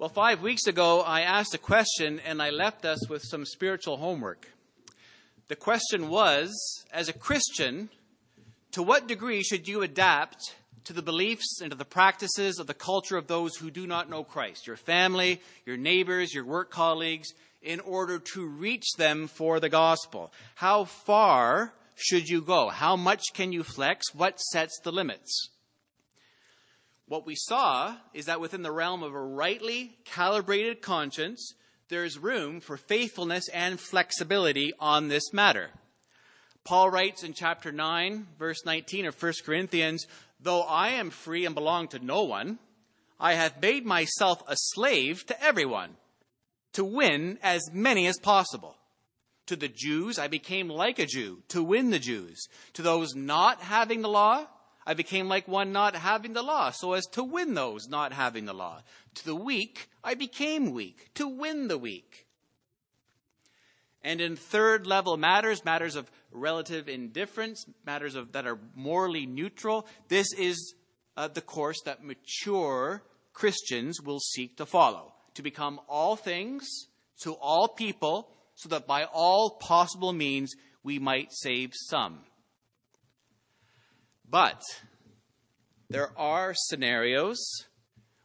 Well, five weeks ago, I asked a question and I left us with some spiritual homework. The question was As a Christian, to what degree should you adapt to the beliefs and to the practices of the culture of those who do not know Christ, your family, your neighbors, your work colleagues, in order to reach them for the gospel? How far should you go? How much can you flex? What sets the limits? What we saw is that within the realm of a rightly calibrated conscience, there's room for faithfulness and flexibility on this matter. Paul writes in chapter 9, verse 19 of 1 Corinthians, Though I am free and belong to no one, I have made myself a slave to everyone to win as many as possible. To the Jews, I became like a Jew to win the Jews. To those not having the law, I became like one not having the law, so as to win those not having the law. To the weak, I became weak to win the weak. And in third level matters, matters of relative indifference, matters of, that are morally neutral, this is uh, the course that mature Christians will seek to follow. To become all things to all people, so that by all possible means we might save some. But there are scenarios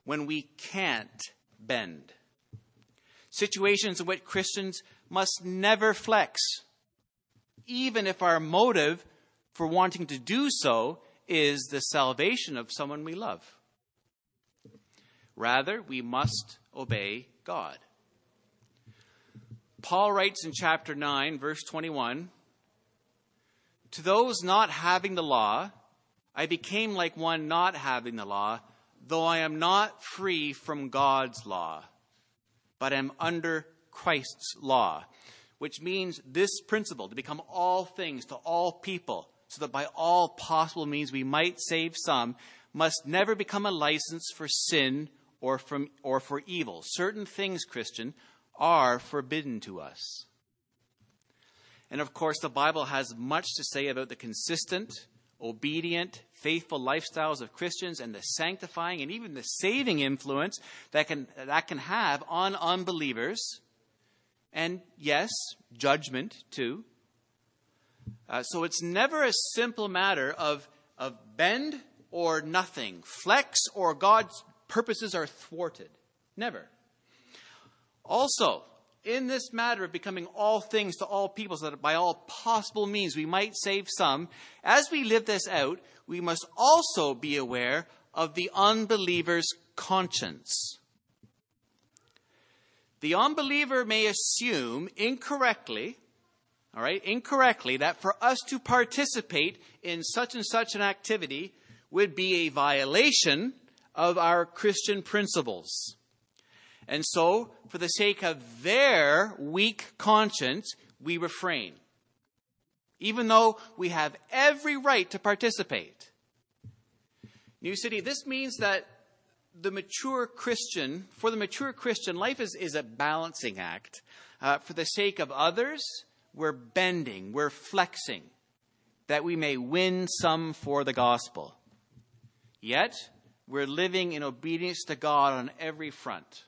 when we can't bend. Situations in which Christians must never flex, even if our motive for wanting to do so is the salvation of someone we love. Rather, we must obey God. Paul writes in chapter 9, verse 21 To those not having the law, I became like one not having the law, though I am not free from God's law, but am under Christ's law, which means this principle to become all things to all people, so that by all possible means we might save some, must never become a license for sin or, from, or for evil. Certain things, Christian, are forbidden to us. And of course, the Bible has much to say about the consistent, obedient, faithful lifestyles of Christians and the sanctifying and even the saving influence that can, that can have on unbelievers and yes, judgment too. Uh, so it's never a simple matter of, of bend or nothing, flex or God's purposes are thwarted. Never. Also, in this matter of becoming all things to all people, so that by all possible means we might save some, as we live this out, we must also be aware of the unbeliever's conscience. The unbeliever may assume incorrectly, all right, incorrectly, that for us to participate in such and such an activity would be a violation of our Christian principles. And so, for the sake of their weak conscience, we refrain. Even though we have every right to participate. New City, this means that the mature Christian, for the mature Christian, life is, is a balancing act. Uh, for the sake of others, we're bending, we're flexing, that we may win some for the gospel. Yet, we're living in obedience to God on every front,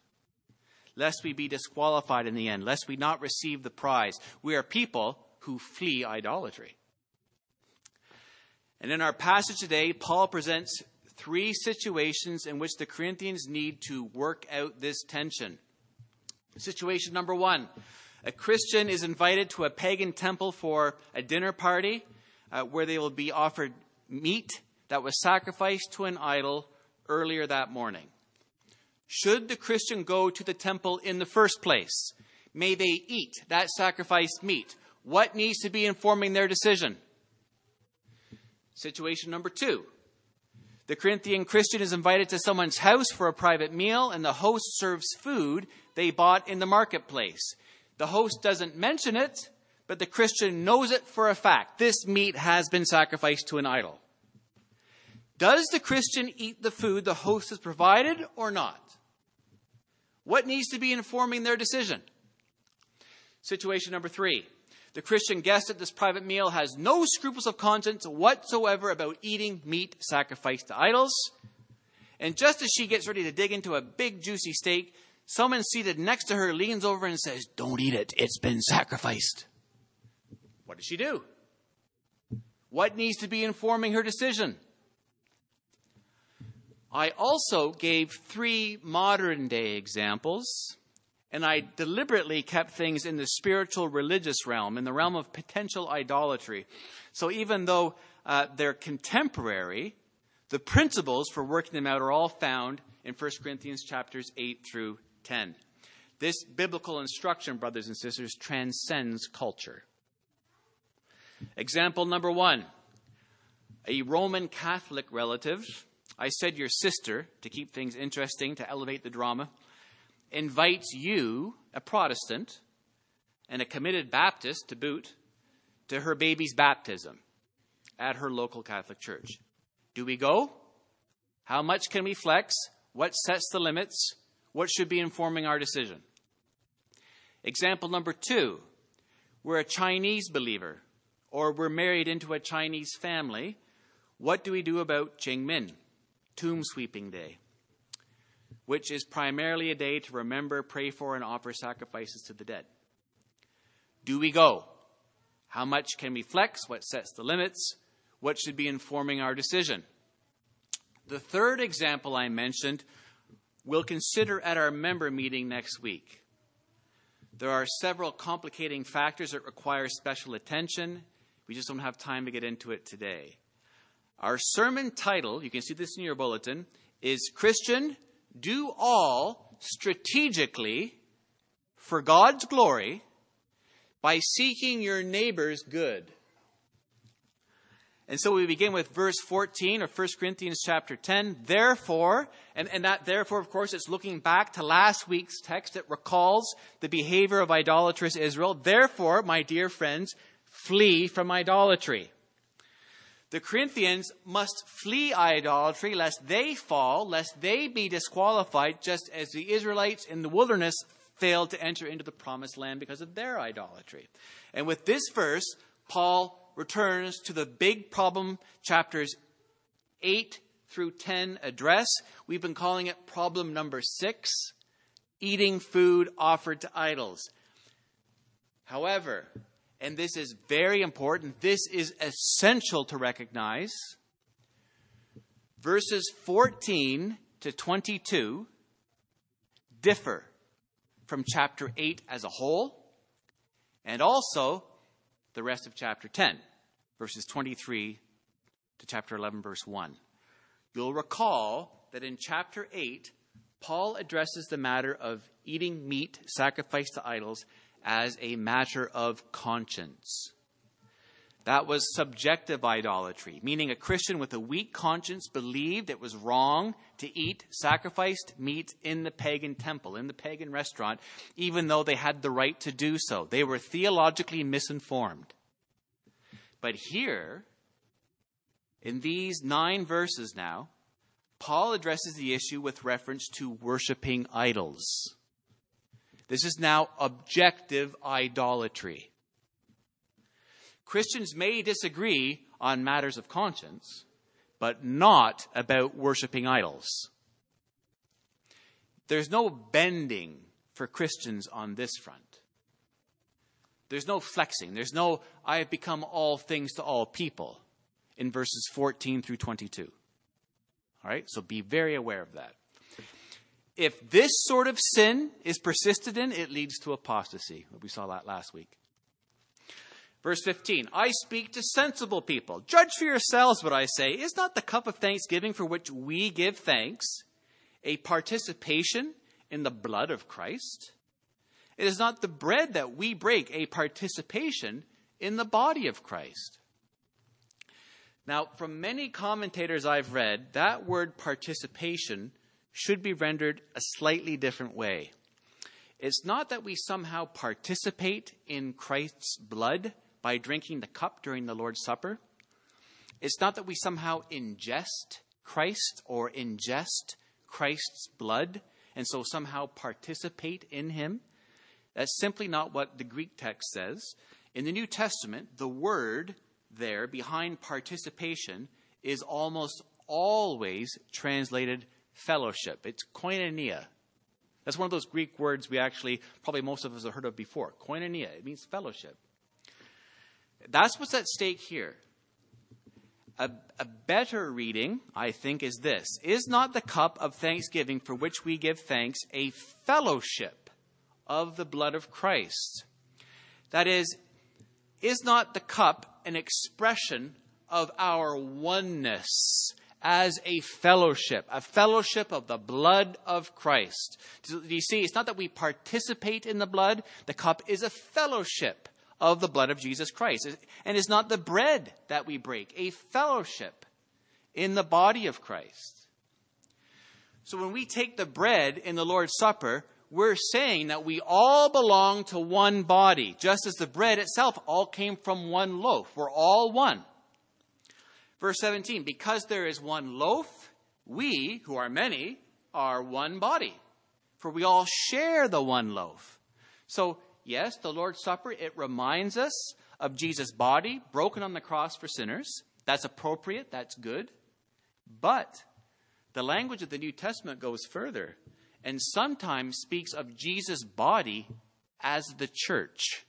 lest we be disqualified in the end, lest we not receive the prize. We are people who flee idolatry. And in our passage today, Paul presents three situations in which the Corinthians need to work out this tension. Situation number one a Christian is invited to a pagan temple for a dinner party uh, where they will be offered meat that was sacrificed to an idol earlier that morning. Should the Christian go to the temple in the first place? May they eat that sacrificed meat? What needs to be informing their decision? Situation number two the Corinthian Christian is invited to someone's house for a private meal, and the host serves food they bought in the marketplace. The host doesn't mention it, but the Christian knows it for a fact. This meat has been sacrificed to an idol. Does the Christian eat the food the host has provided or not? What needs to be informing their decision? Situation number three. The Christian guest at this private meal has no scruples of conscience whatsoever about eating meat sacrificed to idols. And just as she gets ready to dig into a big juicy steak, someone seated next to her leans over and says, Don't eat it, it's been sacrificed. What does she do? What needs to be informing her decision? I also gave three modern day examples, and I deliberately kept things in the spiritual religious realm, in the realm of potential idolatry. So even though uh, they're contemporary, the principles for working them out are all found in 1 Corinthians chapters 8 through 10. This biblical instruction, brothers and sisters, transcends culture. Example number one a Roman Catholic relative I said your sister, to keep things interesting, to elevate the drama, invites you, a Protestant, and a committed Baptist to boot, to her baby's baptism at her local Catholic church. Do we go? How much can we flex? What sets the limits? What should be informing our decision? Example number two we're a Chinese believer, or we're married into a Chinese family. What do we do about Qingming? Tomb Sweeping Day, which is primarily a day to remember, pray for, and offer sacrifices to the dead. Do we go? How much can we flex? What sets the limits? What should be informing our decision? The third example I mentioned we'll consider at our member meeting next week. There are several complicating factors that require special attention. We just don't have time to get into it today. Our sermon title, you can see this in your bulletin, is Christian, Do All Strategically for God's Glory by Seeking Your Neighbor's Good. And so we begin with verse 14 of 1 Corinthians chapter 10. Therefore, and, and that therefore, of course, it's looking back to last week's text that recalls the behavior of idolatrous Israel. Therefore, my dear friends, flee from idolatry. The Corinthians must flee idolatry lest they fall, lest they be disqualified, just as the Israelites in the wilderness failed to enter into the promised land because of their idolatry. And with this verse, Paul returns to the big problem chapters 8 through 10 address. We've been calling it problem number 6 eating food offered to idols. However, and this is very important, this is essential to recognize. Verses 14 to 22 differ from chapter 8 as a whole, and also the rest of chapter 10, verses 23 to chapter 11, verse 1. You'll recall that in chapter 8, Paul addresses the matter of eating meat sacrificed to idols as a matter of conscience. That was subjective idolatry, meaning a Christian with a weak conscience believed it was wrong to eat sacrificed meat in the pagan temple, in the pagan restaurant, even though they had the right to do so. They were theologically misinformed. But here, in these nine verses now, Paul addresses the issue with reference to worshiping idols. This is now objective idolatry. Christians may disagree on matters of conscience, but not about worshiping idols. There's no bending for Christians on this front. There's no flexing. There's no, I have become all things to all people in verses 14 through 22. All right, so be very aware of that if this sort of sin is persisted in, it leads to apostasy. We saw that last week. Verse 15 I speak to sensible people. Judge for yourselves what I say. Is not the cup of thanksgiving for which we give thanks a participation in the blood of Christ? It is not the bread that we break a participation in the body of Christ. Now, from many commentators I've read, that word participation should be rendered a slightly different way. It's not that we somehow participate in Christ's blood by drinking the cup during the Lord's Supper. It's not that we somehow ingest Christ or ingest Christ's blood and so somehow participate in him. That's simply not what the Greek text says. In the New Testament, the word there behind participation is almost always translated fellowship. It's koinonia. That's one of those Greek words we actually, probably most of us have heard of before. Koinonia, it means fellowship. That's what's at stake here. A, a, better reading, I think, is this Is not the cup of thanksgiving for which we give thanks a fellowship of the blood of Christ? That is, is not the cup an expression of our oneness as a fellowship, a fellowship of the blood of Christ? Do you see? It's not that we participate in the blood, the cup is a fellowship of the blood of Jesus Christ. And it's not the bread that we break a fellowship in the body of Christ? So when we take the bread in the Lord's Supper, we're saying that we all belong to one body, just as the bread itself all came from one loaf. We're all one. Verse 17, because there is one loaf, we, who are many, are one body, for we all share the one loaf. So Yes, the Lord's Supper, it reminds us of Jesus' body broken on the cross for sinners. That's appropriate, that's good. But the language of the New Testament goes further and sometimes speaks of Jesus' body as the church.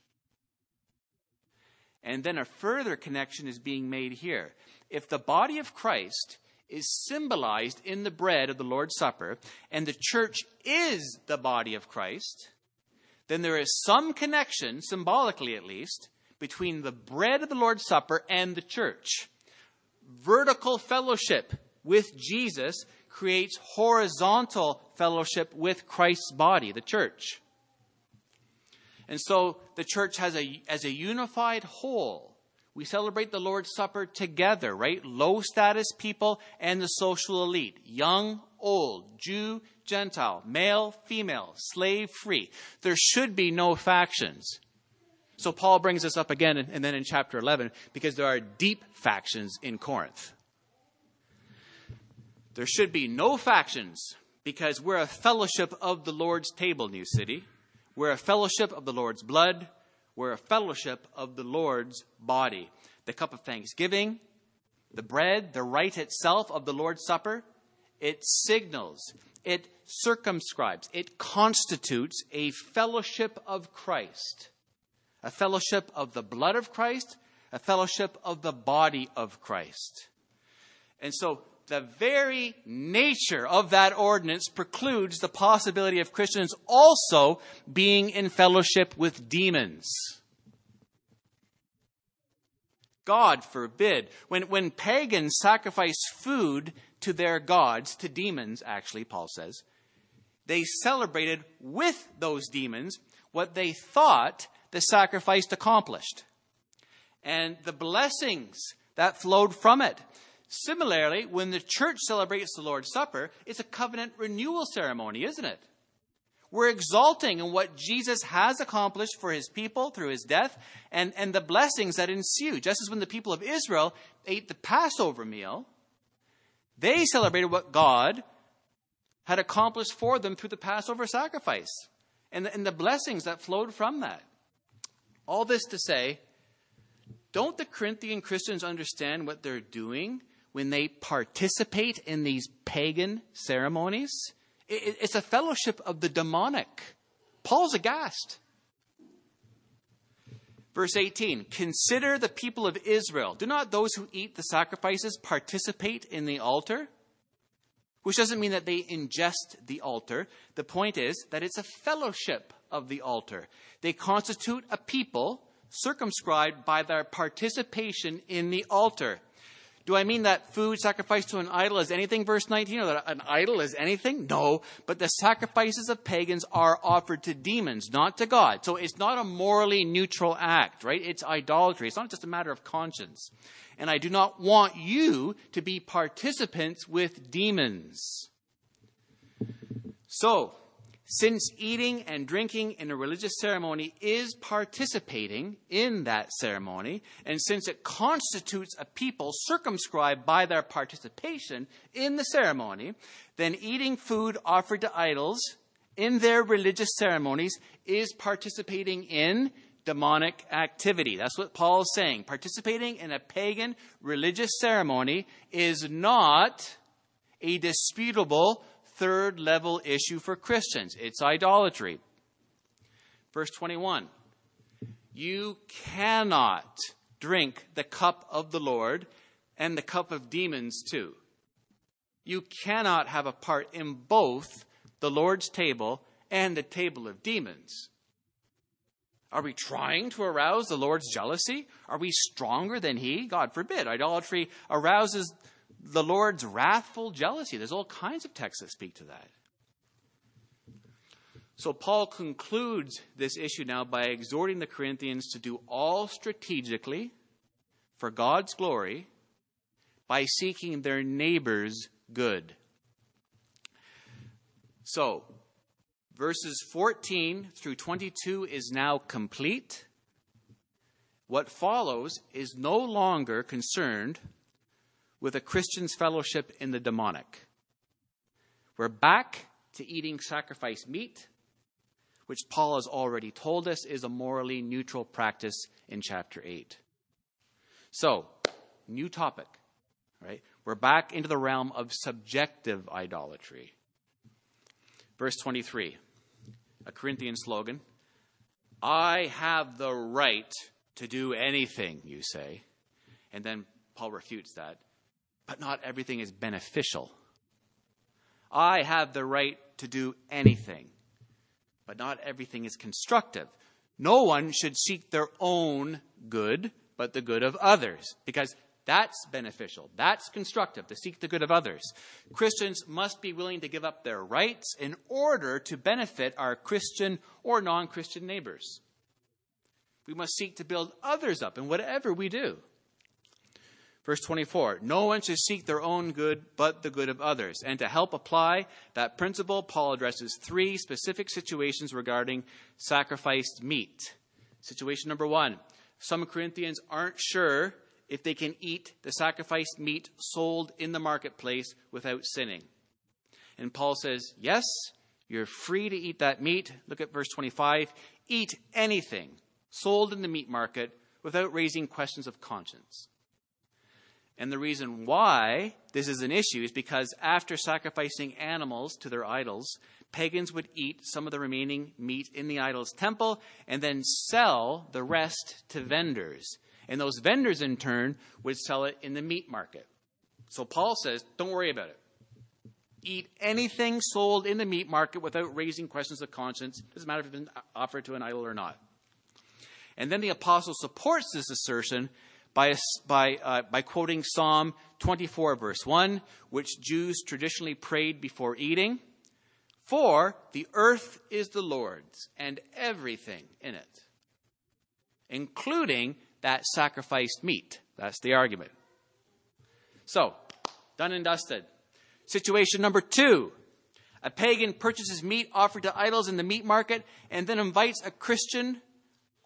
And then a further connection is being made here. If the body of Christ is symbolized in the bread of the Lord's Supper, and the church is the body of Christ, then there is some connection, symbolically at least, between the bread of the Lord's Supper and the church. Vertical fellowship with Jesus creates horizontal fellowship with Christ's body, the church. And so the church has a, as a unified whole. We celebrate the Lord's Supper together, right? Low status people and the social elite, young, old, Jew, Gentile, male, female, slave free. There should be no factions. So Paul brings this up again and then in chapter 11 because there are deep factions in Corinth. There should be no factions because we're a fellowship of the Lord's table, New City. We're a fellowship of the Lord's blood. We're a fellowship of the Lord's body. The cup of thanksgiving, the bread, the rite itself of the Lord's Supper, it signals, it circumscribes, it constitutes a fellowship of Christ, a fellowship of the blood of Christ, a fellowship of the body of Christ. And so the very nature of that ordinance precludes the possibility of Christians also being in fellowship with demons. God forbid. When, when pagans sacrifice food to their gods, to demons, actually, Paul says, they celebrated with those demons what they thought the sacrifice accomplished and the blessings that flowed from it. Similarly, when the church celebrates the Lord's Supper, it's a covenant renewal ceremony, isn't it? We're exalting in what Jesus has accomplished for his people through his death and, and the blessings that ensue. Just as when the people of Israel ate the Passover meal, they celebrated what God had accomplished for them through the Passover sacrifice and the, and the blessings that flowed from that. All this to say, don't the Corinthian Christians understand what they're doing when they participate in these pagan ceremonies? It's a fellowship of the demonic. Paul's aghast. Verse 18 Consider the people of Israel. Do not those who eat the sacrifices participate in the altar? Which doesn't mean that they ingest the altar. The point is that it's a fellowship of the altar. They constitute a people circumscribed by their participation in the altar. Do I mean that food sacrificed to an idol is anything, verse 19, or that an idol is anything? No, but the sacrifices of pagans are offered to demons, not to God. So it's not a morally neutral act, right? It's idolatry. It's not just a matter of conscience. And I do not want you to be participants with demons. So, since eating and drinking in a religious ceremony is participating in that ceremony, and since it constitutes a people circumscribed by their participation in the ceremony, then eating food offered to idols in their religious ceremonies is participating in demonic activity. That's what Paul is saying. Participating in a pagan religious ceremony is not a disputable third level issue for Christians it's idolatry. Verse 21 You cannot drink the cup of the Lord and the cup of demons too. You cannot have a part in both the Lord's table and the table of demons. Are we trying to arouse the Lord's jealousy? Are we stronger than He? God forbid. Idolatry arouses the Lord's wrathful jealousy. There's all kinds of texts that speak to that. So Paul concludes this issue now by exhorting the Corinthians to do all strategically for God's glory by seeking their neighbor's good. So, verses 14 through 22 is now complete. What follows is no longer concerned with a Christian's fellowship in the demonic. We're back to eating sacrificed meat, which Paul has already told us is a morally neutral practice in chapter 8. So, new topic, right? We're back into the realm of subjective idolatry. Verse 23, a Corinthian slogan I have the right to do anything, you say. And then Paul refutes that. But not everything is beneficial. I have the right to do anything, but not everything is constructive. No one should seek their own good, but the good of others, because that's beneficial. That's constructive to seek the good of others. Christians must be willing to give up their rights in order to benefit our Christian or non Christian neighbors. We must seek to build others up in whatever we do. Verse 24 No one should seek their own good, but the good of others. And to help apply that principle, Paul addresses three specific situations regarding sacrificed meat. Situation number one some Corinthians aren't sure if they can eat the sacrificed meat sold in the marketplace without sinning. And Paul says, Yes, you're free to eat that meat. Look at verse 25. Eat anything sold in the meat market without raising questions of conscience. And the reason why this is an issue is because after sacrificing animals to their idols, pagans would eat some of the remaining meat in the idol's temple and then sell the rest to vendors. And those vendors, in turn, would sell it in the meat market. So Paul says, don't worry about it. Eat anything sold in the meat market without raising questions of conscience. It Doesn't matter if it's been offered to an idol or not. And then the apostle supports this assertion by, by, uh, by quoting Psalm 24, verse 1, which Jews traditionally prayed before eating. For the earth is the Lord's and everything in it, including that sacrificed meat. That's the argument. So, done and dusted. Situation number two. A pagan purchases meat offered to idols in the meat market and then invites a Christian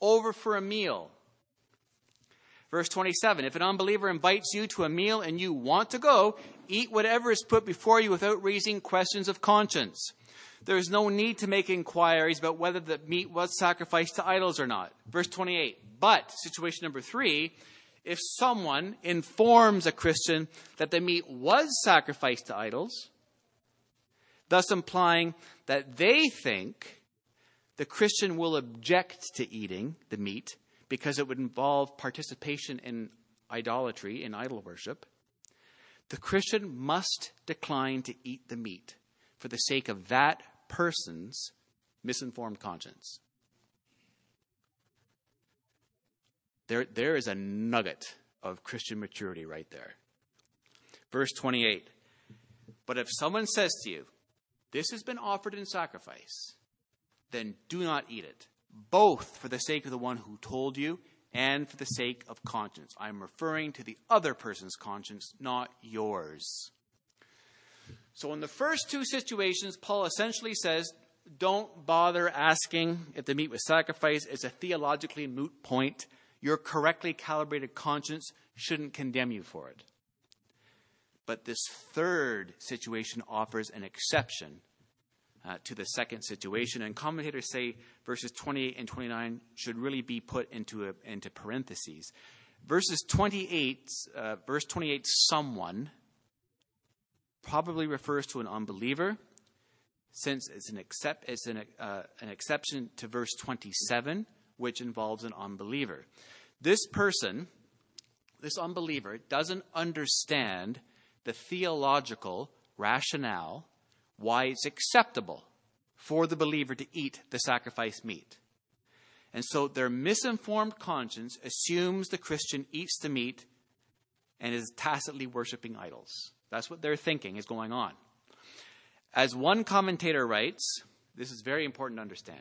over for a meal. Verse 27 If an unbeliever invites you to a meal and you want to go, eat whatever is put before you without raising questions of conscience. There is no need to make inquiries about whether the meat was sacrificed to idols or not. Verse 28 but, situation number three, if someone informs a Christian that the meat was sacrificed to idols, thus implying that they think the Christian will object to eating the meat because it would involve participation in idolatry, in idol worship, the Christian must decline to eat the meat for the sake of that person's misinformed conscience. There, there is a nugget of Christian maturity right there. Verse 28 But if someone says to you, This has been offered in sacrifice, then do not eat it, both for the sake of the one who told you and for the sake of conscience. I'm referring to the other person's conscience, not yours. So, in the first two situations, Paul essentially says, don't bother asking if the meat was sacrificed. It's a theologically moot point your correctly calibrated conscience shouldn't condemn you for it. But this third situation offers an exception uh, to the second situation. And commentators say verses 28 and 29 should really be put into, a, into parentheses. Verses 28, uh, verse 28, someone, probably refers to an unbeliever since it's an, accept, it's an, uh, an exception to verse 27, which involves an unbeliever. This person, this unbeliever, doesn't understand the theological rationale why it's acceptable for the believer to eat the sacrificed meat. And so their misinformed conscience assumes the Christian eats the meat and is tacitly worshiping idols. That's what they're thinking is going on. As one commentator writes, this is very important to understand.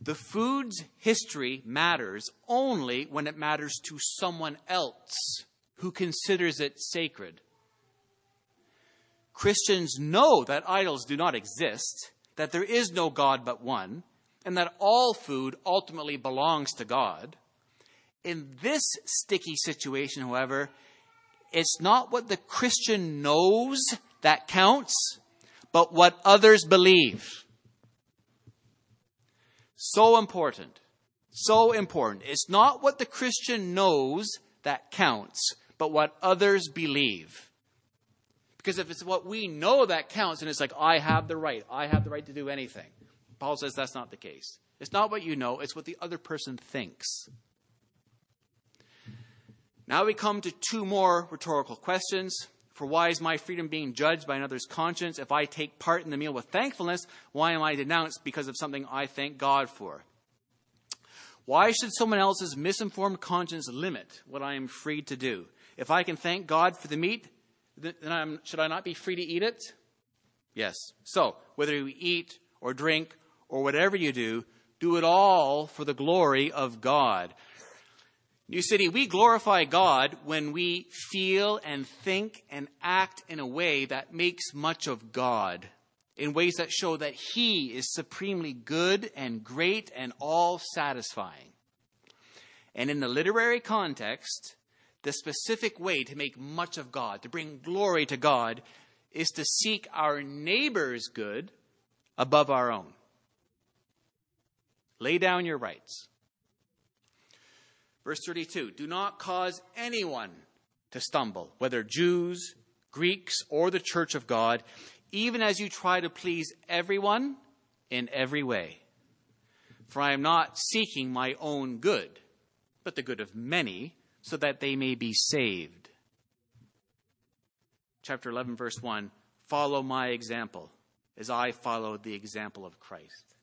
The food's history matters only when it matters to someone else who considers it sacred. Christians know that idols do not exist, that there is no God but one, and that all food ultimately belongs to God. In this sticky situation, however, it's not what the Christian knows that counts, but what others believe. So important. So important. It's not what the Christian knows that counts, but what others believe. Because if it's what we know that counts, and it's like, I have the right, I have the right to do anything. Paul says that's not the case. It's not what you know, it's what the other person thinks. Now we come to two more rhetorical questions. For why is my freedom being judged by another's conscience? If I take part in the meal with thankfulness, why am I denounced because of something I thank God for? Why should someone else's misinformed conscience limit what I am free to do? If I can thank God for the meat, then should I not be free to eat it? Yes. So, whether you eat or drink or whatever you do, do it all for the glory of God. New City, we glorify God when we feel and think and act in a way that makes much of God, in ways that show that He is supremely good and great and all satisfying. And in the literary context, the specific way to make much of God, to bring glory to God, is to seek our neighbor's good above our own. Lay down your rights. Verse 32 Do not cause anyone to stumble, whether Jews, Greeks, or the church of God, even as you try to please everyone in every way. For I am not seeking my own good, but the good of many, so that they may be saved. Chapter 11, verse 1 Follow my example, as I followed the example of Christ.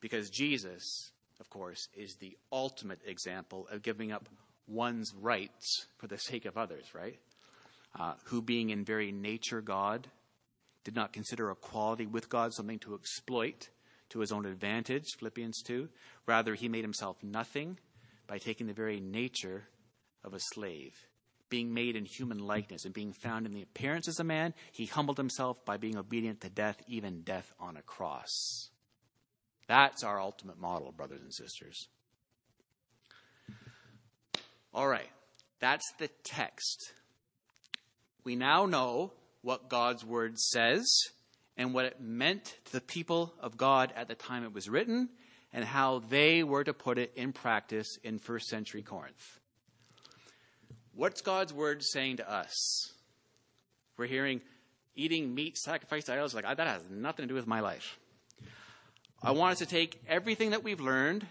Because Jesus of course, is the ultimate example of giving up one's rights for the sake of others, right? Uh, who, being in very nature God, did not consider equality with God something to exploit to his own advantage, Philippians 2. Rather, he made himself nothing by taking the very nature of a slave. Being made in human likeness and being found in the appearance as a man, he humbled himself by being obedient to death, even death on a cross. That's our ultimate model, brothers and sisters. All right, that's the text. We now know what God's word says and what it meant to the people of God at the time it was written and how they were to put it in practice in first century Corinth. What's God's word saying to us? We're hearing eating meat sacrificed to idols, like that has nothing to do with my life. I want us to take everything that we've learned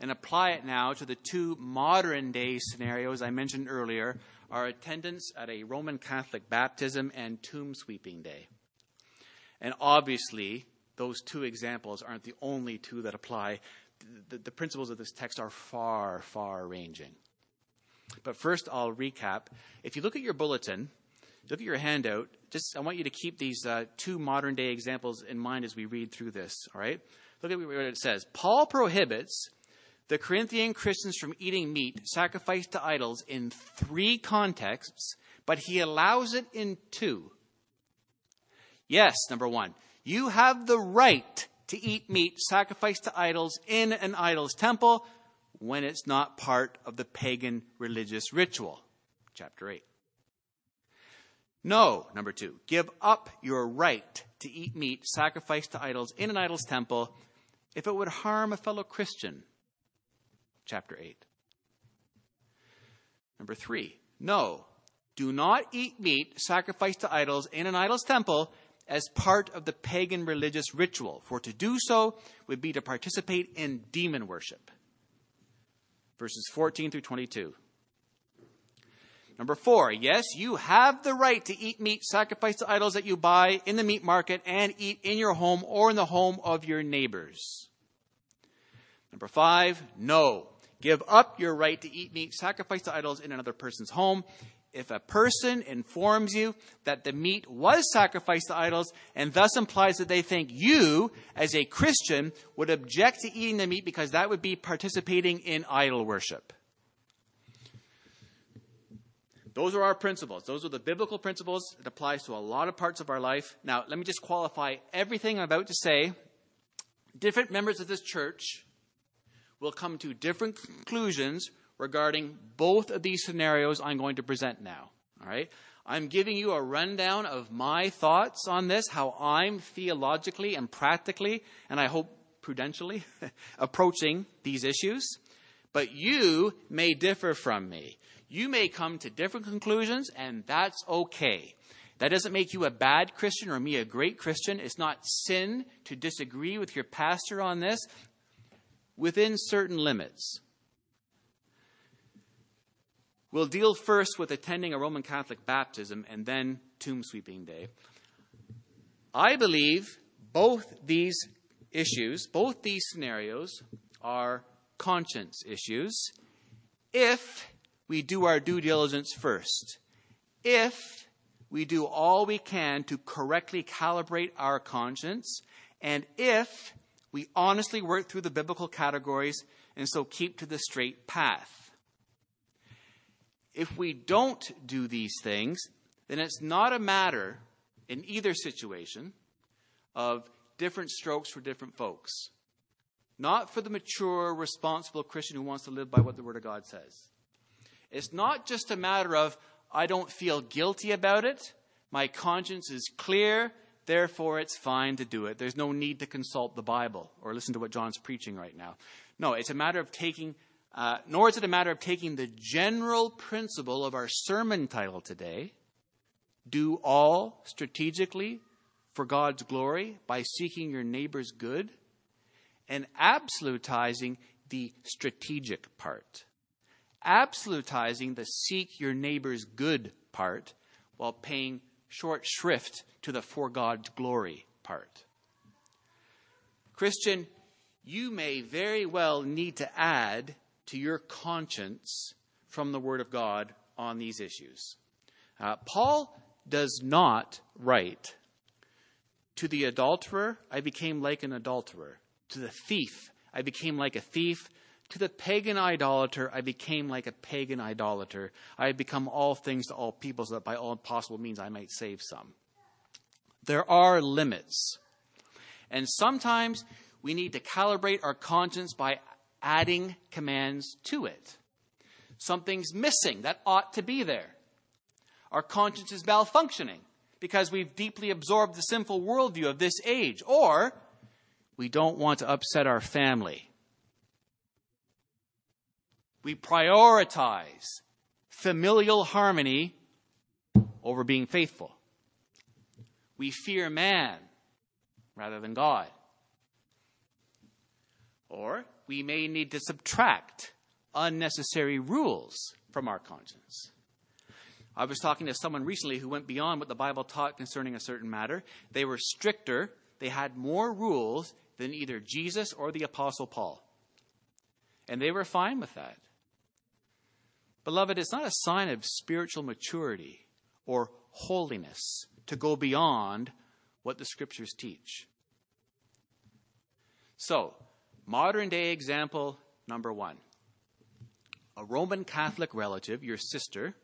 and apply it now to the two modern day scenarios I mentioned earlier our attendance at a Roman Catholic baptism and tomb sweeping day. And obviously, those two examples aren't the only two that apply. The, the, principles of this text are far, far ranging. But first, I'll recap. If you look at your bulletin, look at your handout, just I want you to keep these uh, two modern day examples in mind as we read through this, all right? Look at what it says. Paul prohibits the Corinthian Christians from eating meat sacrificed to idols in three contexts, but he allows it in two. Yes, number one, you have the right to eat meat sacrificed to idols in an idol's temple when it's not part of the pagan religious ritual. Chapter 8. No, number two, give up your right to eat meat sacrificed to idols in an idol's temple if it would harm a fellow Christian. Chapter 8. Number 3. No, do not eat meat sacrificed to idols in an idol's temple as part of the pagan religious ritual, for to do so would be to participate in demon worship. Verses 14 through 22. Number four, yes, you have the right to eat meat sacrificed to idols that you buy in the meat market and eat in your home or in the home of your neighbors. Number five, no. Give up your right to eat meat sacrificed to idols in another person's home. If a person informs you that the meat was sacrificed to idols and thus implies that they think you, as a Christian, would object to eating the meat because that would be participating in idol worship. Those are our principles. Those are the biblical principles. It applies to a lot of parts of our life. Now, let me just qualify everything I'm about to say. Different members of this church will come to different conclusions regarding both of these scenarios I'm going to present now. All right? I'm giving you a rundown of my thoughts on this, how I'm theologically and practically, and I hope prudentially, approaching these issues. But you may differ from me. You may come to different conclusions, and that's okay. That doesn't make you a bad Christian or me a great Christian. It's not sin to disagree with your pastor on this within certain limits. We'll deal first with attending a Roman Catholic baptism and then tomb sweeping day. I believe both these issues, both these scenarios, are conscience issues if we do our due diligence first. If we do all we can to correctly calibrate our conscience, and if we honestly work through the biblical categories and so keep to the straight path. If we don't do these things, then it's not a matter in either situation of different strokes for different folks. Not for the mature, responsible Christian who wants to live by what the Word of God says. It's not just a matter of, I don't feel guilty about it, my conscience is clear, therefore it's fine to do it. There's no need to consult the Bible or listen to what John's preaching right now. No, it's a matter of taking, uh, nor is it a matter of taking the general principle of our sermon title today do all strategically for God's glory by seeking your neighbor's good and absolutizing the strategic part. Absolutizing the seek your neighbor's good part while paying short shrift to the for God's glory part. Christian, you may very well need to add to your conscience from the Word of God on these issues. Uh, Paul does not write, To the adulterer, I became like an adulterer. To the thief, I became like a thief. To the pagan idolater, I became like a pagan idolater. I have become all things to all people, so that by all possible means I might save some. There are limits. And sometimes we need to calibrate our conscience by adding commands to it. Something's missing that ought to be there. Our conscience is malfunctioning because we've deeply absorbed the sinful worldview of this age, or we don't want to upset our family we prioritize familial harmony over being faithful. We fear man rather than God. Or we may need to subtract unnecessary rules from our conscience. I was talking to someone recently who went beyond what the Bible taught concerning a certain matter. They were stricter, they had more rules than either Jesus or the Apostle Paul. And they were fine with that. Beloved, it's not a sign of spiritual maturity or holiness to go beyond what the scriptures teach. So, modern day example number one a Roman Catholic relative, your sister,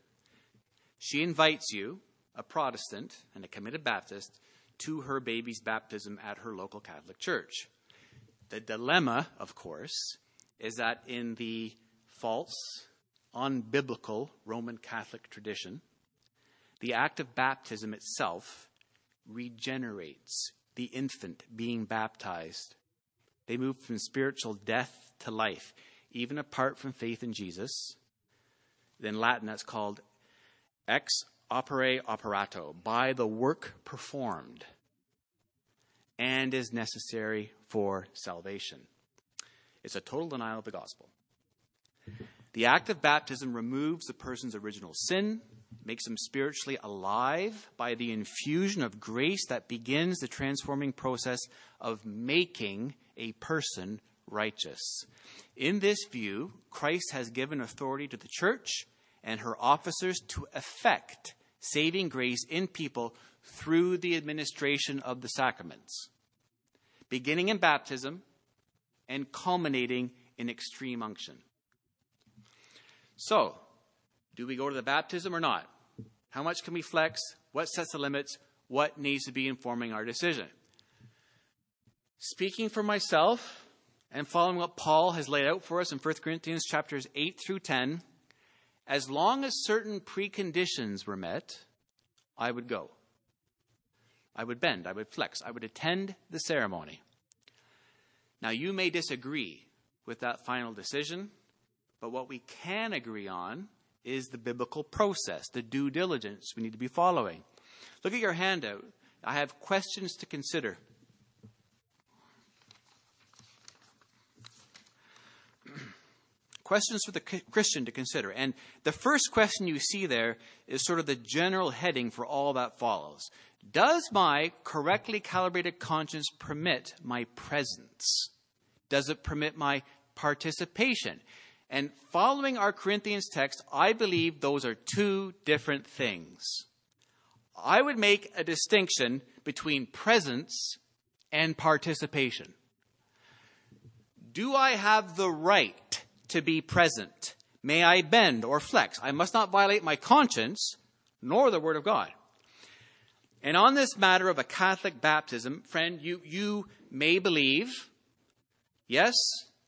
she invites you, a Protestant and a committed Baptist, to her baby's baptism at her local Catholic church. The dilemma, of course, is that in the false unbiblical Roman Catholic tradition, the act of baptism itself regenerates the infant being baptized. They move from spiritual death to life, even apart from faith in Jesus. In Latin, that's called ex opere operato, by the work performed. and is necessary for salvation. It's a total denial of the gospel. The act of baptism removes the person's original sin, makes them spiritually alive by the infusion of grace that begins the transforming process of making a person righteous. In this view, Christ has given authority to the church and her officers to effect saving grace in people through the administration of the sacraments, beginning in baptism and culminating in extreme unction. So, do we go to the baptism or not? How much can we flex? What sets the limits? What needs to be informing our decision? Speaking for myself and following what Paul has laid out for us in 1 Corinthians chapters 8 through 10, as long as certain preconditions were met, I would go. I would bend, I would flex, I would attend the ceremony. Now, you may disagree with that final decision, but what we can agree on is the biblical process, the due diligence we need to be following. Look at your handout. I have questions to consider. questions for the Christian to consider. And the first question you see there is sort of the general heading for all that follows. Does my correctly calibrated conscience permit my presence? Does it permit my participation? And following our Corinthians text, I believe those are two different things. I would make a distinction between presence and participation. Do I have the right to be present? May I bend or flex? I must not violate my conscience nor the Word of God. And on this matter of a Catholic baptism, friend, you, you may believe, yes,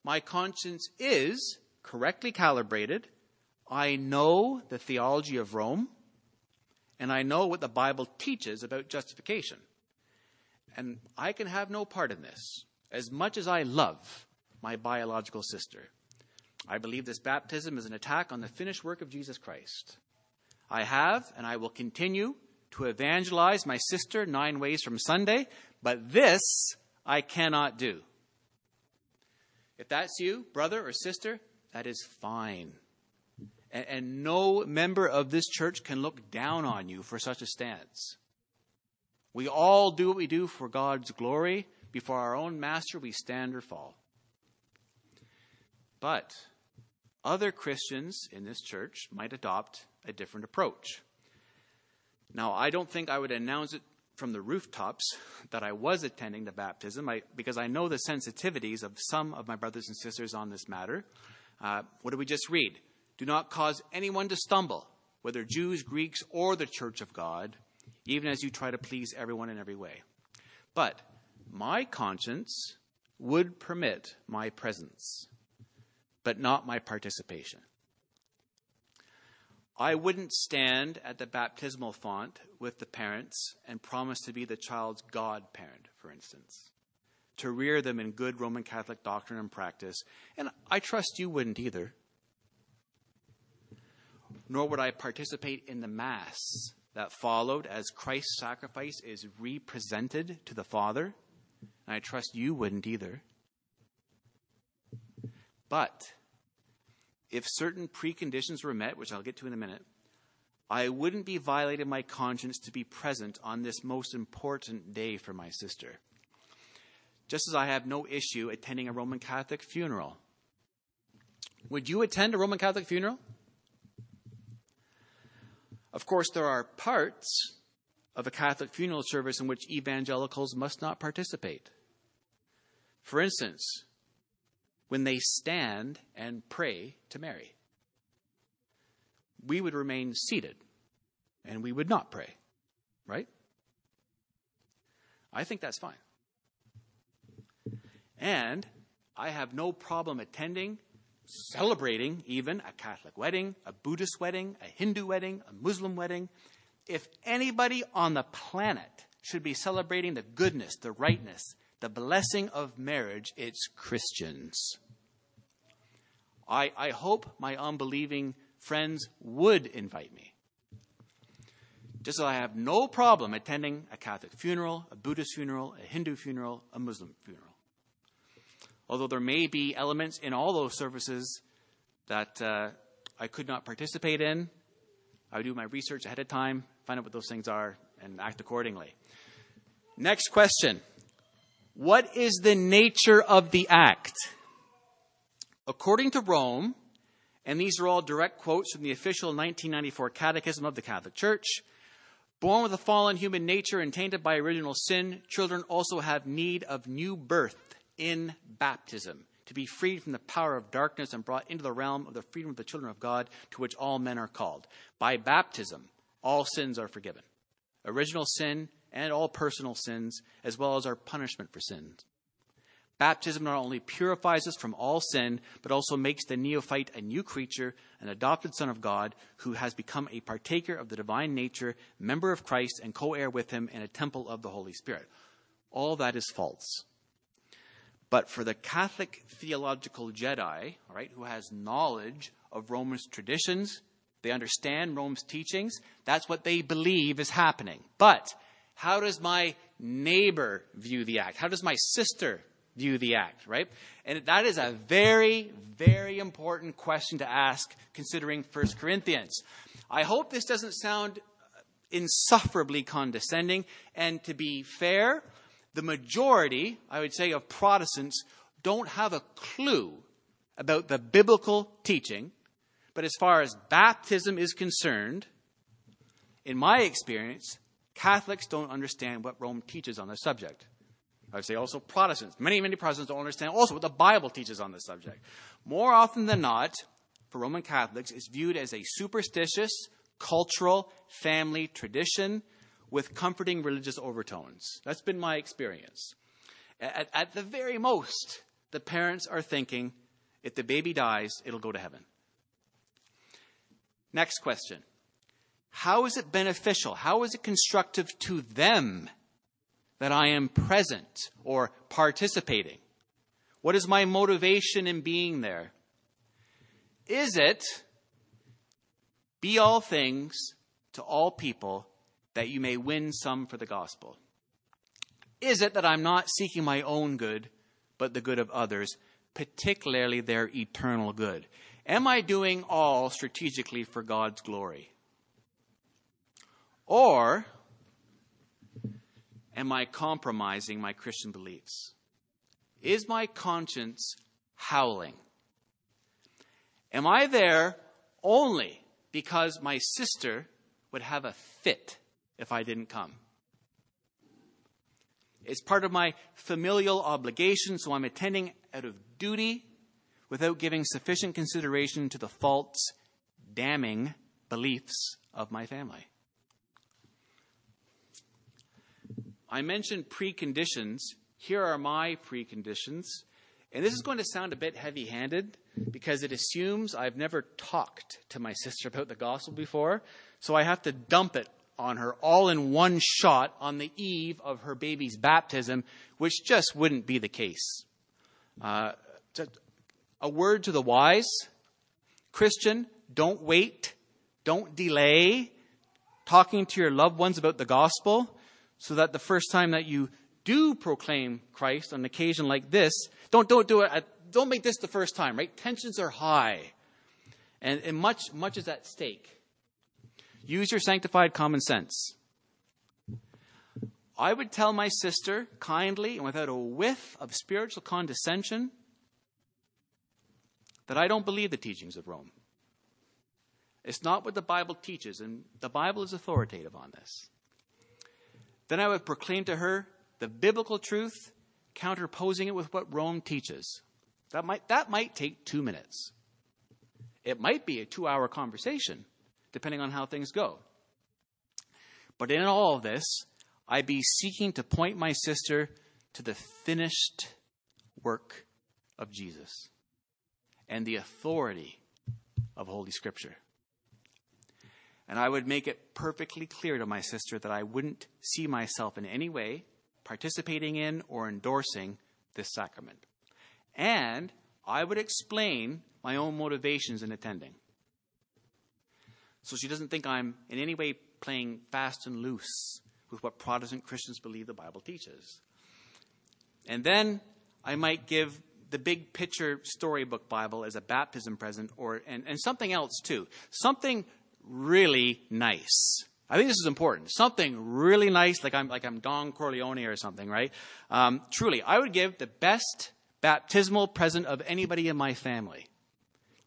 my conscience is correctly calibrated. I know the theology of Rome, and I know what the Bible teaches about justification. And I can have no part in this, as much as I love my biological sister. I believe this baptism is an attack on the finished work of Jesus Christ. I have, and I will continue to evangelize my sister nine ways from Sunday, but this I cannot do. If that's you, brother or sister, that is fine. And, and, no member of this church can look down on you for such a stance. We all do what we do for God's glory. Before our own master, we stand or fall. But other Christians in this church might adopt a different approach. Now, I don't think I would announce it from the rooftops that I was attending the baptism I, because I know the sensitivities of some of my brothers and sisters on this matter. Uh, what did we just read? Do not cause anyone to stumble, whether Jews, Greeks, or the church of God, even as you try to please everyone in every way. But my conscience would permit my presence but not my participation. I wouldn't stand at the baptismal font with the parents and promise to be the child's godparent, for instance, to rear them in good Roman Catholic doctrine and practice, and I trust you wouldn't either. Nor would I participate in the Mass that followed as Christ's sacrifice is represented to the Father, and I trust you wouldn't either. But if certain preconditions were met, which I'll get to in a minute, I wouldn't be violating my conscience to be present on this most important day for my sister. Just as I have no issue attending a Roman Catholic funeral. Would you attend a Roman Catholic funeral? Of course, there are parts of a Catholic funeral service in which evangelicals must not participate. For instance, when they stand and pray to Mary. We would remain seated and we would not pray, right? I think that's fine. And I have no problem attending, celebrating even a Catholic wedding, a Buddhist wedding, a Hindu wedding, a Muslim wedding. If anybody on the planet should be celebrating the goodness, the rightness, the blessing of marriage, it's Christians. I, I hope my unbelieving friends would invite me. Just as I have no problem attending a Catholic funeral, a Buddhist funeral, a Hindu funeral, a Muslim funeral. Although there may be elements in all those services that uh, I could not participate in, I would do my research ahead of time, find out what those things are, and act accordingly. Next question What is the nature of the act? According to Rome, and these are all direct quotes from the official 1994 Catechism of the Catholic Church. Born with a fallen human nature and tainted by original sin, children also have need of new birth in baptism to be freed from the power of darkness and brought into the realm of the freedom of the children of God to which all men are called. By baptism, all sins are forgiven original sin and all personal sins, as well as our punishment for sins. Baptism not only purifies us from all sin, but also makes the neophyte a new creature, an adopted son of God, who has become a partaker of the divine nature, member of Christ, and co heir with him in a temple of the Holy Spirit. All that is false. But for the Catholic theological Jedi, right, who has knowledge of Rome's traditions, they understand Rome's teachings, that's what they believe is happening. But how does my neighbor view the act? How does my sister view the act, right? And that is a very, very important question to ask considering 1 Corinthians. I hope this doesn't sound insufferably condescending. And to be fair, the majority, I would say, of Protestants don't have a clue about the biblical teaching. But as far as baptism is concerned, in my experience, Catholics don't understand what Rome teaches on the subject. I would say also Protestants. Many, many Protestants don't understand also what the Bible teaches on this subject. More often than not, for Roman Catholics, it's viewed as a superstitious, cultural, family tradition with comforting religious overtones. That's been my experience. At, at the very most, the parents are thinking, if the baby dies, it'll go to heaven. Next question. How is it beneficial? How is it constructive to them that I am present or participating? What is my motivation in being there? Is it be all things to all people that you may win some for the gospel? Is it that I'm not seeking my own good, but the good of others, particularly their eternal good? Am I doing all strategically for God's glory? Or Am I compromising my Christian beliefs? Is my conscience howling? Am I there only because my sister would have a fit if I didn't come? It's part of my familial obligation, so I'm attending out of duty without giving sufficient consideration to the false, damning beliefs of my family. I mentioned preconditions. Here are my preconditions. And this is going to sound a bit heavy handed because it assumes I've never talked to my sister about the gospel before. So I have to dump it on her all in one shot on the eve of her baby's baptism, which just wouldn't be the case. Uh, a word to the wise Christian, don't wait, don't delay talking to your loved ones about the gospel so that the first time that you do proclaim Christ on an occasion like this, don't, don't do it, at, don't make this the first time, right? Tensions are high. And, and much, much is at stake. Use your sanctified common sense. I would tell my sister kindly and without a whiff of spiritual condescension that I don't believe the teachings of Rome. It's not what the Bible teaches, and the Bible is authoritative on this. Then I would proclaim to her the biblical truth, counterposing it with what Rome teaches. That might, that might take two minutes. It might be a two hour conversation, depending on how things go. But in all of this, I'd be seeking to point my sister to the finished work of Jesus and the authority of Holy Scripture. And I would make it perfectly clear to my sister that I wouldn't see myself in any way participating in or endorsing this sacrament. And I would explain my own motivations in attending. So she doesn't think I'm in any way playing fast and loose with what Protestant Christians believe the Bible teaches. And then I might give the big picture storybook Bible as a baptism present or and, and something else too. Something really nice. I think this is important. Something really nice, like I'm like I'm Don Corleone or something, right? Um, truly, I would give the best baptismal present of anybody in my family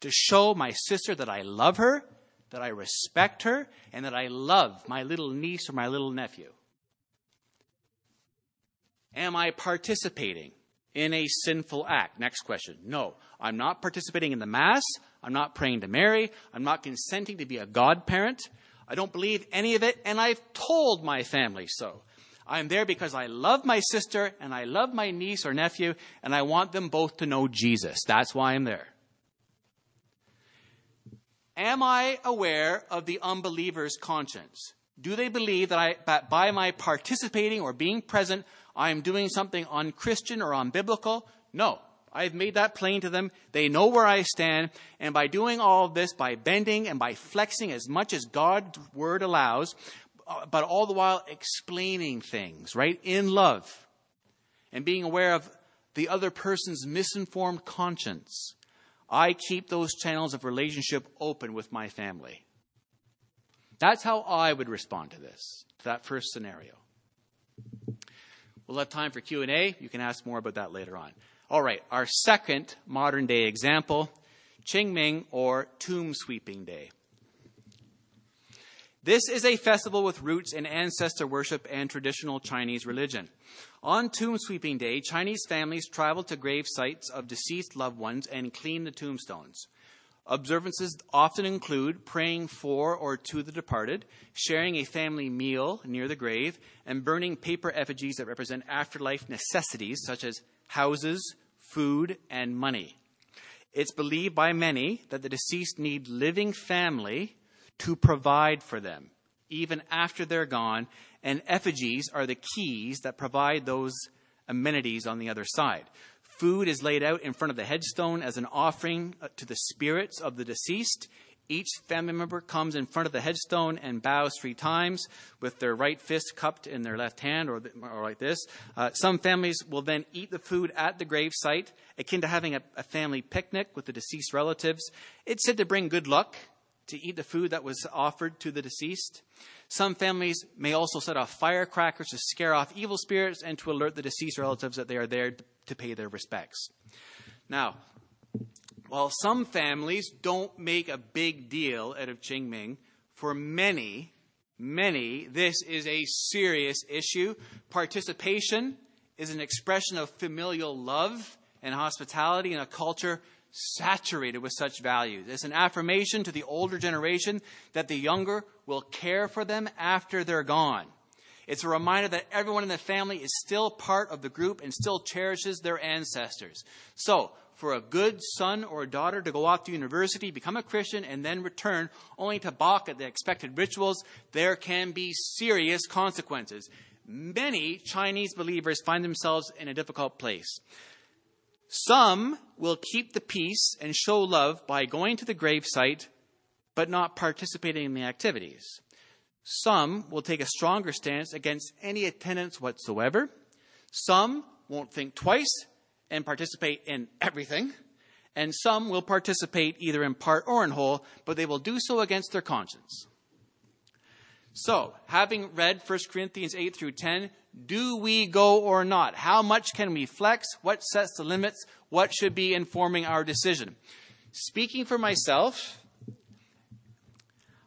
to show my sister that I love her, that I respect her, and that I love my little niece or my little nephew. Am I participating in a sinful act? Next question. No, I'm not participating in the Mass. I'm not praying to Mary. I'm not consenting to be a godparent. I don't believe any of it, and I've told my family so. I'm there because I love my sister and I love my niece or nephew, and I want them both to know Jesus. That's why I'm there. Am I aware of the unbeliever's conscience? Do they believe that, I, that by my participating or being present, I am doing something unchristian or unbiblical? No. I've made that plain to them. They know where I stand. And by doing all of this, by bending and by flexing as much as God's word allows, uh, but all the while explaining things, right? In love. And being aware of the other person's misinformed conscience. I keep those channels of relationship open with my family. That's how I would respond to this, to that first scenario. We'll have time for Q&A. You can ask more about that later on. All right, our second modern day example, Qingming or Tomb Sweeping Day. This is a festival with roots in ancestor worship and traditional Chinese religion. On Tomb Sweeping Day, Chinese families travel to grave sites of deceased loved ones and clean the tombstones. Observances often include praying for or to the departed, sharing a family meal near the grave, and burning paper effigies that represent afterlife necessities such as houses, food, and money. It's believed by many that the deceased need living family to provide for them, even after they're gone, and effigies are the keys that provide those amenities on the other side. Food is laid out in front of the headstone as an offering uh, to the spirits of the deceased. Each family member comes in front of the headstone and bows three times with their right fist cupped in their left hand, or, or like this. Uh, some families will then eat the food at the grave site, akin to having a, a family picnic with the deceased relatives. It's said to bring good luck to eat the food that was offered to the deceased. Some families may also set off firecrackers to scare off evil spirits and to alert the deceased relatives that they are there to pay their respects. Now, while some families don't make a big deal out of Qingming, for many, many, this is a serious issue. Participation is an expression of familial love and hospitality in a culture saturated with such values. It's an affirmation to the older generation that the younger will care for them after they're gone. It's a reminder that everyone in the family is still part of the group and still cherishes their ancestors. So, for a good son or daughter to go off to university, become a Christian, and then return only to balk at the expected rituals, there can be serious consequences. Many Chinese believers find themselves in a difficult place. Some will keep the peace and show love by going to the gravesite but not participating in the activities. Some will take a stronger stance against any attendance whatsoever. Some won't think twice and participate in everything. And some will participate either in part or in whole, but they will do so against their conscience. So, having read 1 Corinthians 8 through 10, do we go or not? How much can we flex? What sets the limits? What should be informing our decision? Speaking for myself,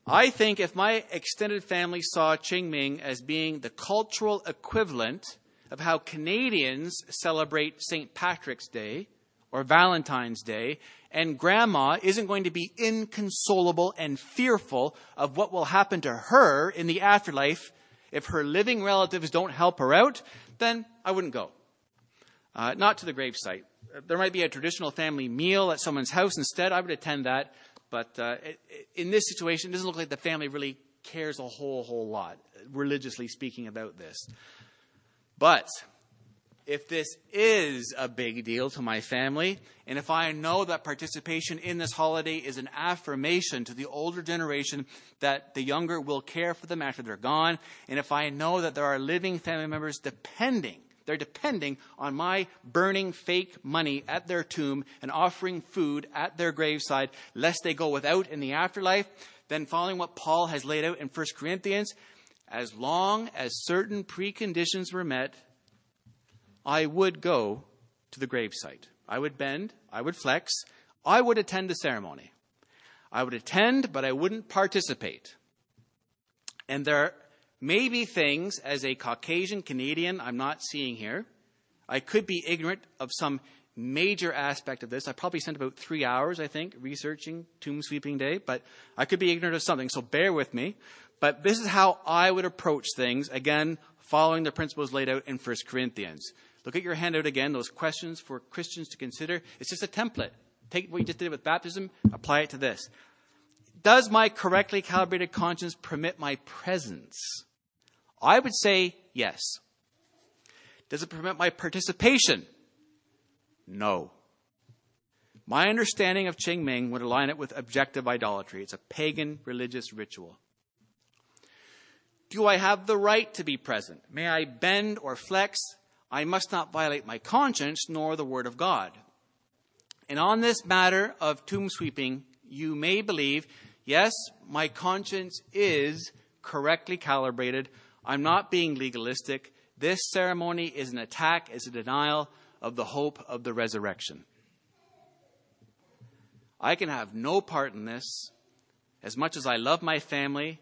I think if my extended family saw Qingming as being the cultural equivalent of how Canadians celebrate St. Patrick's Day or Valentine's Day, and grandma isn't going to be inconsolable and fearful of what will happen to her in the afterlife if her living relatives don't help her out, then I wouldn't go. Uh, not to the gravesite. There might be a traditional family meal at someone's house instead. I would attend that. But uh, in this situation, it doesn't look like the family really cares a whole, whole lot, religiously speaking, about this. But if this is a big deal to my family, and if I know that participation in this holiday is an affirmation to the older generation that the younger will care for them after they're gone, and if I know that there are living family members depending, they're depending on my burning fake money at their tomb and offering food at their graveside, lest they go without in the afterlife, then following what Paul has laid out in 1 Corinthians, as long as certain preconditions were met, I would go to the gravesite. I would bend, I would flex, I would attend the ceremony. I would attend, but I wouldn't participate. And there may be things as a Caucasian Canadian I'm not seeing here. I could be ignorant of some major aspect of this. I probably spent about three hours, I think, researching Tomb Sweeping Day, but I could be ignorant of something, so bear with me. But this is how I would approach things, again, following the principles laid out in 1 Corinthians. Look at your handout again, those questions for Christians to consider. It's just a template. Take what you just did with baptism, apply it to this. Does my correctly calibrated conscience permit my presence? I would say yes. Does it permit my participation? No. My understanding of Qingming would align it with objective idolatry. It's a pagan religious ritual. Do I have the right to be present? May I bend or flex I must not violate my conscience nor the word of God. And on this matter of tomb sweeping, you may believe, yes, my conscience is correctly calibrated. I'm not being legalistic. This ceremony is an attack, is a denial of the hope of the resurrection. I can have no part in this as much as I love my family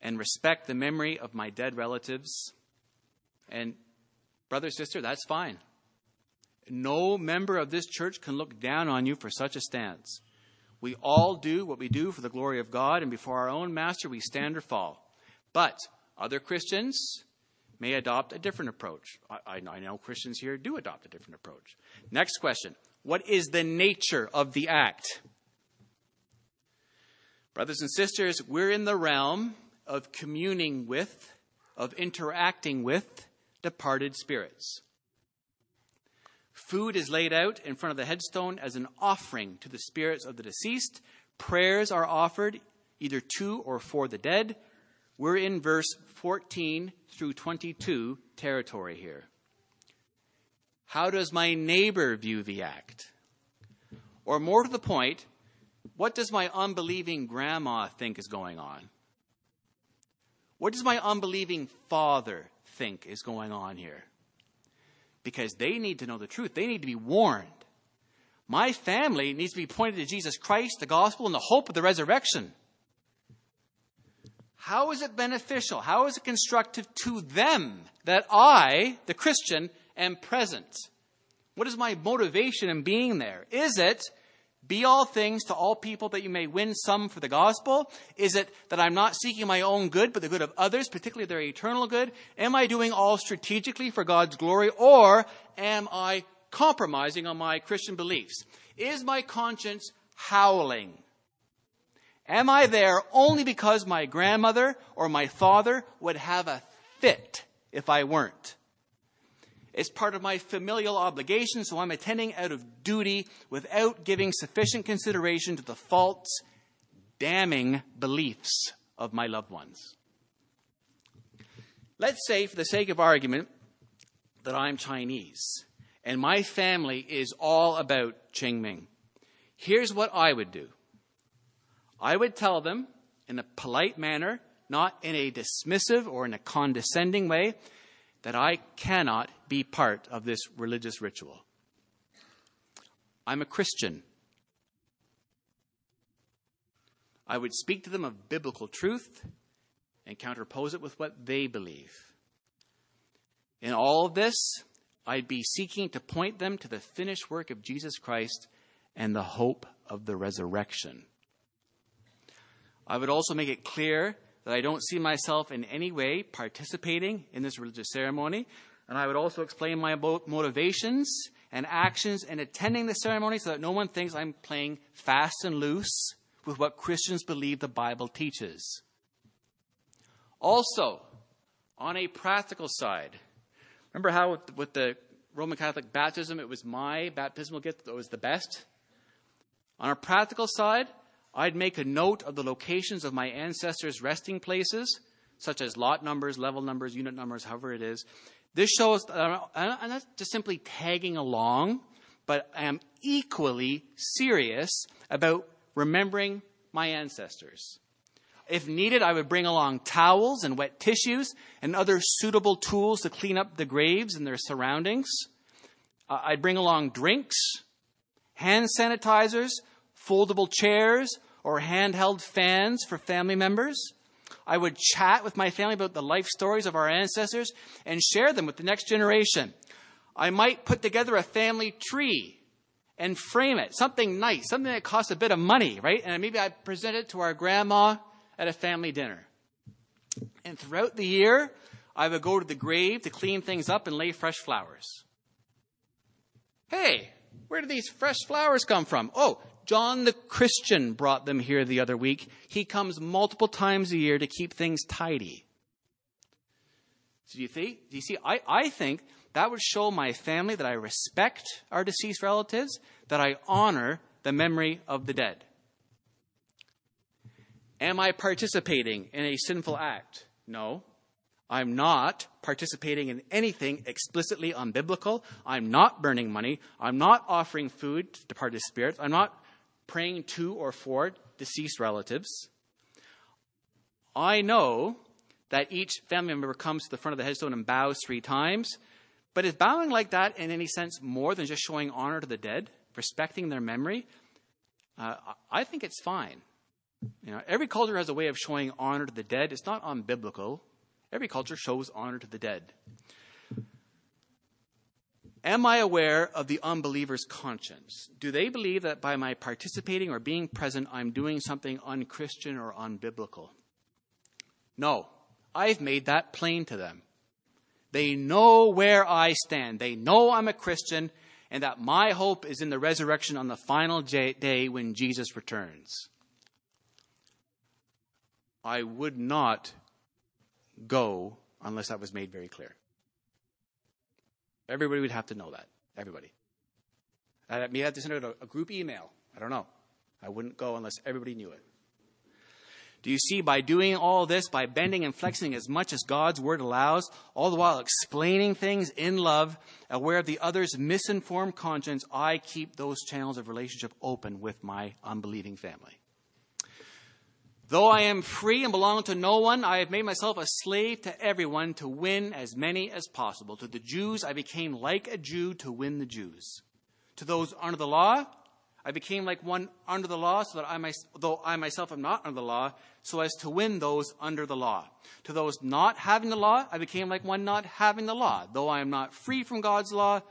and respect the memory of my dead relatives. And Brother, sister, that's fine. No member of this church can look down on you for such a stance. We all do what we do for the glory of God, and before our own master, we stand or fall. But other Christians may adopt a different approach. I, I know Christians here do adopt a different approach. Next question What is the nature of the act? Brothers and sisters, we're in the realm of communing with, of interacting with, departed spirits. Food is laid out in front of the headstone as an offering to the spirits of the deceased. Prayers are offered either to or for the dead. We're in verse 14 through 22 territory here. How does my neighbor view the act? Or more to the point, what does my unbelieving grandma think is going on? What does my unbelieving father think is going on here. Because they need to know the truth, they need to be warned. My family needs to be pointed to Jesus Christ, the gospel, and the hope of the resurrection. How is it beneficial? How is it constructive to them that I, the Christian, am present? What is my motivation in being there? Is it be all things to all people that you may win some for the gospel? Is it that I'm not seeking my own good, but the good of others, particularly their eternal good? Am I doing all strategically for God's glory, or am I compromising on my Christian beliefs? Is my conscience howling? Am I there only because my grandmother or my father would have a fit if I weren't? It's part of my familial obligation, so I'm attending out of duty without giving sufficient consideration to the false, damning beliefs of my loved ones. Let's say, for the sake of argument, that I'm Chinese and my family is all about Qingming. Here's what I would do I would tell them in a polite manner, not in a dismissive or in a condescending way, that I cannot be part of this religious ritual. I'm a Christian. I would speak to them of biblical truth and counterpose it with what they believe. In all of this, I'd be seeking to point them to the finished work of Jesus Christ and the hope of the resurrection. I would also make it clear that I don't see myself in any way participating in this religious ceremony. And I would also explain my motivations and actions in attending the ceremony so that no one thinks I'm playing fast and loose with what Christians believe the Bible teaches. Also, on a practical side, remember how with the Roman Catholic baptism, it was my baptismal gift that was the best. On a practical side, I'd make a note of the locations of my ancestors' resting places, such as lot numbers, level numbers, unit numbers, however it is. This shows uh, I'm not just simply tagging along, but I am equally serious about remembering my ancestors. If needed, I would bring along towels and wet tissues and other suitable tools to clean up the graves and their surroundings. Uh, I'd bring along drinks, hand sanitizers, foldable chairs, or handheld fans for family members. I would chat with my family about the life stories of our ancestors and share them with the next generation. I might put together a family tree and frame it, something nice, something that costs a bit of money, right? And maybe I present it to our grandma at a family dinner. And throughout the year, I would go to the grave to clean things up and lay fresh flowers. Hey, where do these fresh flowers come from? Oh, John the Christian brought them here the other week. He comes multiple times a year to keep things tidy. So do you see? Do you see? I, I think that would show my family that I respect our deceased relatives, that I honor the memory of the dead. Am I participating in a sinful act? No. I'm not participating in anything explicitly unbiblical. I'm not burning money. I'm not offering food to departed spirits. I'm not praying to or for deceased relatives. I know that each family member comes to the front of the headstone and bows three times, but is bowing like that in any sense more than just showing honor to the dead, respecting their memory? Uh, I think it's fine. You know, every culture has a way of showing honor to the dead. It's not unbiblical. Every culture shows honor to the dead. Am I aware of the unbeliever's conscience? Do they believe that by my participating or being present, I'm doing something unchristian or unbiblical? No. I've made that plain to them. They know where I stand. They know I'm a Christian and that my hope is in the resurrection on the final day when Jesus returns. I would not go unless that was made very clear. Everybody would have to know that. Everybody. I may have to send out a, group email. I don't know. I wouldn't go unless everybody knew it. Do you see, by doing all this, by bending and flexing as much as God's word allows, all the while explaining things in love, aware of the other's misinformed conscience, I keep those channels of relationship open with my unbelieving family. Though I am free and belong to no one, I have made myself a slave to everyone to win as many as possible. To the Jews, I became like a Jew to win the Jews. To those under the law, I became like one under the law, so that I, though I myself am not under the law, so as to win those under the law. To those not having the law, I became like one not having the law, though I am not free from God's law,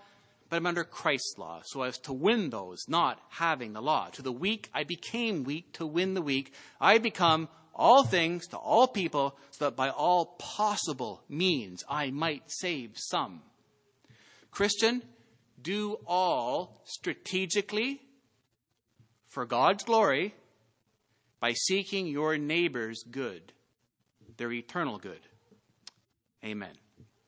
but I'm under Christ's law, so as to win those not having the law. To the weak, I became weak to win the weak. I become all things to all people, so that by all possible means I might save some. Christian, do all strategically for God's glory by seeking your neighbor's good, their eternal good. Amen.